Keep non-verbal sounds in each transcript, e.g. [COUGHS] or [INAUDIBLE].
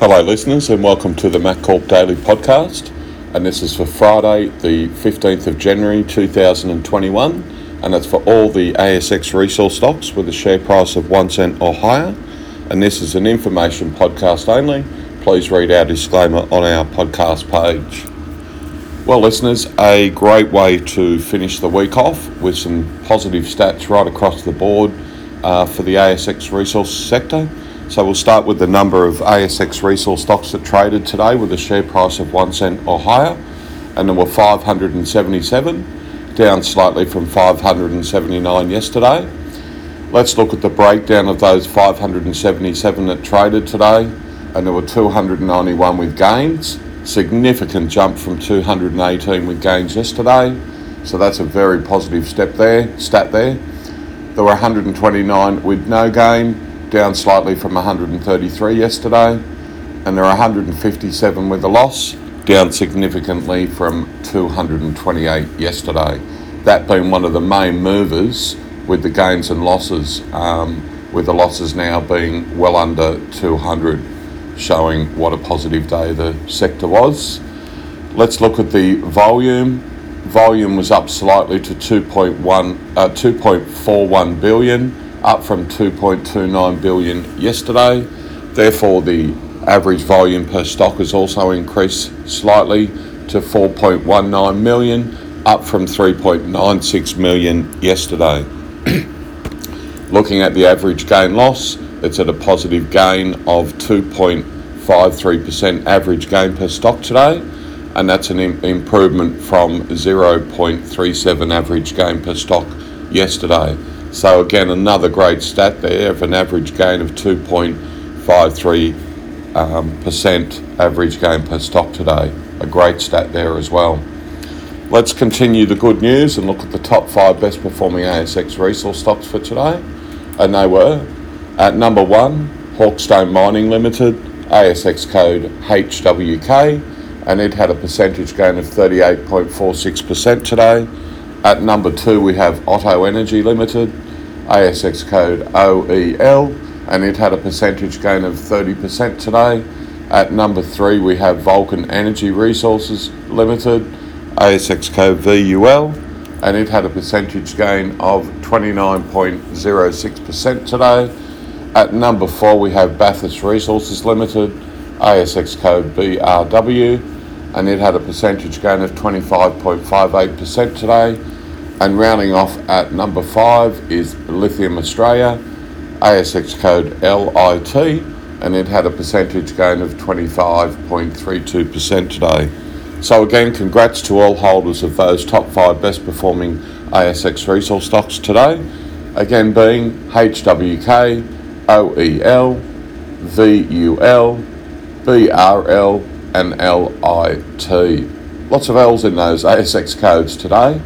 Hello, listeners, and welcome to the MacCorp Daily Podcast. And this is for Friday, the 15th of January 2021, and it's for all the ASX resource stocks with a share price of one cent or higher. And this is an information podcast only. Please read our disclaimer on our podcast page. Well, listeners, a great way to finish the week off with some positive stats right across the board uh, for the ASX resource sector. So we'll start with the number of ASX resource stocks that traded today with a share price of one cent or higher, and there were 577, down slightly from 579 yesterday. Let's look at the breakdown of those 577 that traded today, and there were 291 with gains, significant jump from 218 with gains yesterday. So that's a very positive step there, stat there. There were 129 with no gain, down slightly from 133 yesterday, and there are 157 with a loss, down significantly from 228 yesterday. That being one of the main movers with the gains and losses, um, with the losses now being well under 200, showing what a positive day the sector was. Let's look at the volume. Volume was up slightly to 2.1, uh, 2.41 billion up from 2.29 billion yesterday. Therefore, the average volume per stock has also increased slightly to 4.19 million, up from 3.96 million yesterday. [CLEARS THROAT] Looking at the average gain loss, it's at a positive gain of 2.53% average gain per stock today, and that's an Im- improvement from 0.37 average gain per stock yesterday. So again, another great stat there of an average gain of 2.53 um, percent average gain per stock today. A great stat there as well. Let's continue the good news and look at the top five best performing ASX resource stocks for today. And they were at number one, Hawkstone Mining Limited, ASX code HWK, and it had a percentage gain of 38.46% today. At number two, we have Otto Energy Limited, ASX code OEL, and it had a percentage gain of 30% today. At number three, we have Vulcan Energy Resources Limited, ASX code VUL, and it had a percentage gain of 29.06% today. At number four, we have Bathurst Resources Limited, ASX code BRW, and it had a percentage gain of 25.58% today. And rounding off at number five is Lithium Australia, ASX code LIT, and it had a percentage gain of 25.32% today. So, again, congrats to all holders of those top five best performing ASX resource stocks today. Again, being HWK, OEL, VUL, BRL, and LIT. Lots of L's in those ASX codes today.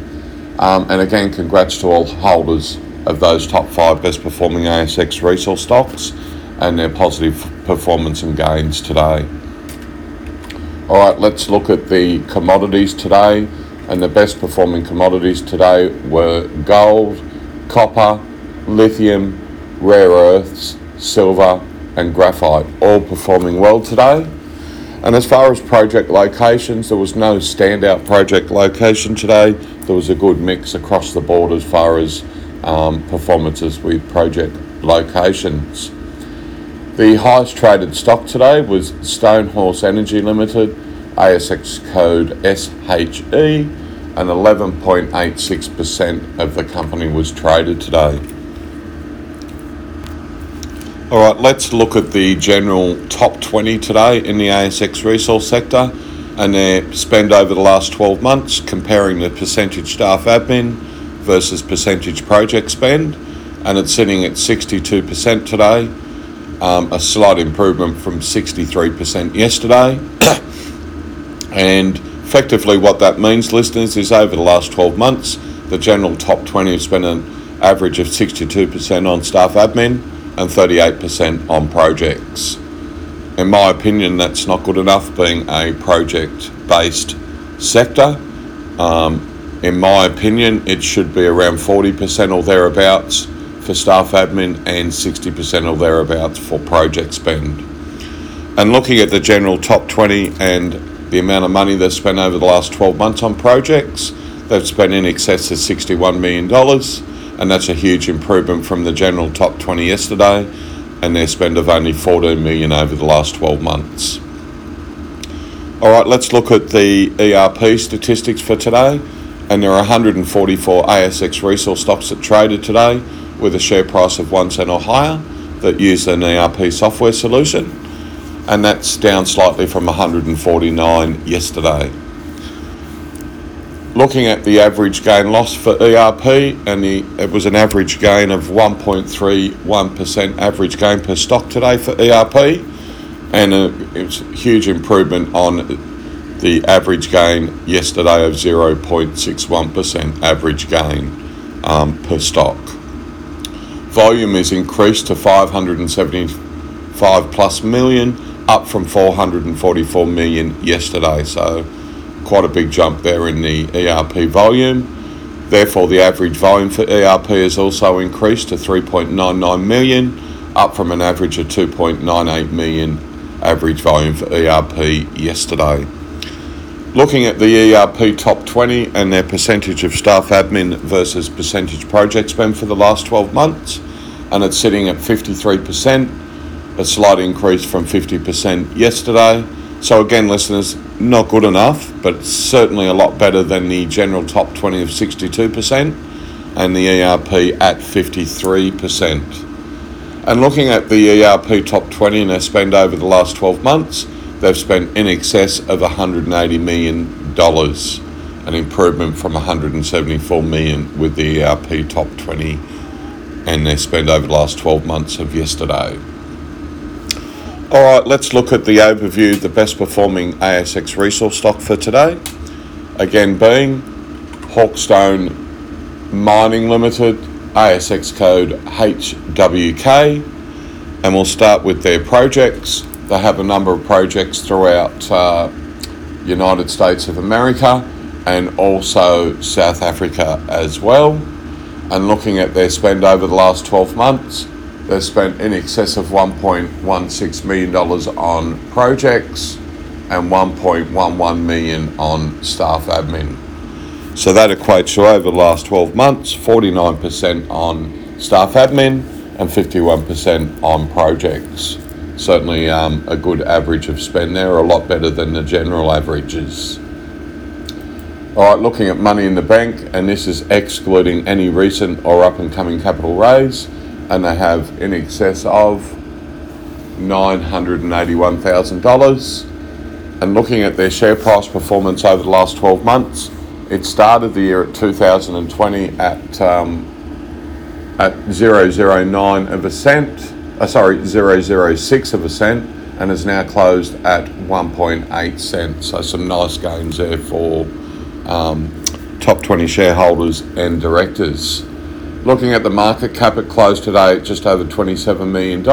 Um, and again, congrats to all holders of those top five best performing ASX resource stocks and their positive performance and gains today. All right, let's look at the commodities today. And the best performing commodities today were gold, copper, lithium, rare earths, silver, and graphite, all performing well today. And as far as project locations, there was no standout project location today. There was a good mix across the board as far as um, performances with project locations. The highest traded stock today was Stonehorse Energy Limited, ASX code SHE, and 11.86% of the company was traded today. All right, let's look at the general top 20 today in the ASX resource sector and their spend over the last 12 months, comparing the percentage staff admin versus percentage project spend. And it's sitting at 62% today, um, a slight improvement from 63% yesterday. [COUGHS] and effectively, what that means, listeners, is over the last 12 months, the general top 20 have spent an average of 62% on staff admin and 38% on projects. In my opinion, that's not good enough being a project based sector. Um, in my opinion, it should be around 40% or thereabouts for staff admin and 60% or thereabouts for project spend. And looking at the general top 20 and the amount of money they've spent over the last 12 months on projects, they've spent in excess of $61 million, and that's a huge improvement from the general top 20 yesterday, and their spend of only 14 million over the last 12 months. All right, let's look at the ERP statistics for today. And there are 144 ASX resource stocks that traded today with a share price of one cent or higher that use an ERP software solution, and that's down slightly from 149 yesterday. Looking at the average gain loss for ERP, and the, it was an average gain of 1.31% average gain per stock today for ERP, and a, it's a huge improvement on the average gain yesterday of 0.61% average gain um, per stock. Volume is increased to 575 plus million, up from 444 million yesterday. So quite a big jump there in the ERP volume. Therefore, the average volume for ERP has also increased to 3.99 million, up from an average of 2.98 million average volume for ERP yesterday. Looking at the ERP top 20 and their percentage of staff admin versus percentage project spend for the last 12 months, and it's sitting at 53%, a slight increase from 50% yesterday. So, again, listeners, not good enough, but certainly a lot better than the general top 20 of 62% and the ERP at 53%. And looking at the ERP top 20 and their spend over the last 12 months, they've spent in excess of $180 million, an improvement from 174 million with the ERP top 20 and their spend over the last 12 months of yesterday. All right, let's look at the overview, the best performing ASX resource stock for today. Again, being Hawkstone Mining Limited, ASX code HWK, and we'll start with their projects. They have a number of projects throughout uh, United States of America and also South Africa as well. And looking at their spend over the last 12 months, they've spent in excess of $1.16 million on projects and 1.11 million on staff admin. So that equates to over the last 12 months, 49% on staff admin and 51% on projects. Certainly um, a good average of spend there, a lot better than the general averages. All right, looking at money in the bank, and this is excluding any recent or up and coming capital raise, and they have in excess of $981,000. And looking at their share price performance over the last 12 months, it started the year at 2020 at um, at 009 of a cent, uh, sorry, 006 of a cent, and is now closed at 1.8 cents. So some nice gains there for um, top 20 shareholders and directors. Looking at the market cap, it closed today at just over $27 million.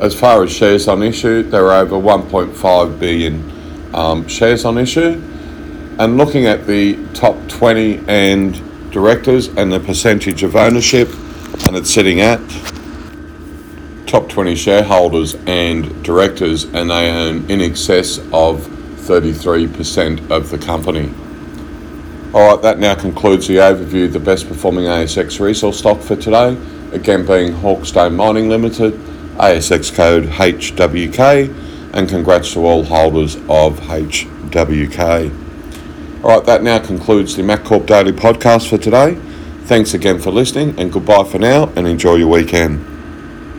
As far as shares on issue, there are over 1.5 billion um, shares on issue. And looking at the top 20 and directors and the percentage of ownership, and it's sitting at top 20 shareholders and directors, and they own in excess of 33% of the company. All right, that now concludes the overview of the best performing ASX resource stock for today, again being Hawkstone Mining Limited, ASX code HWK, and congrats to all holders of HWK. All right, that now concludes the MacCorp Daily Podcast for today. Thanks again for listening, and goodbye for now, and enjoy your weekend.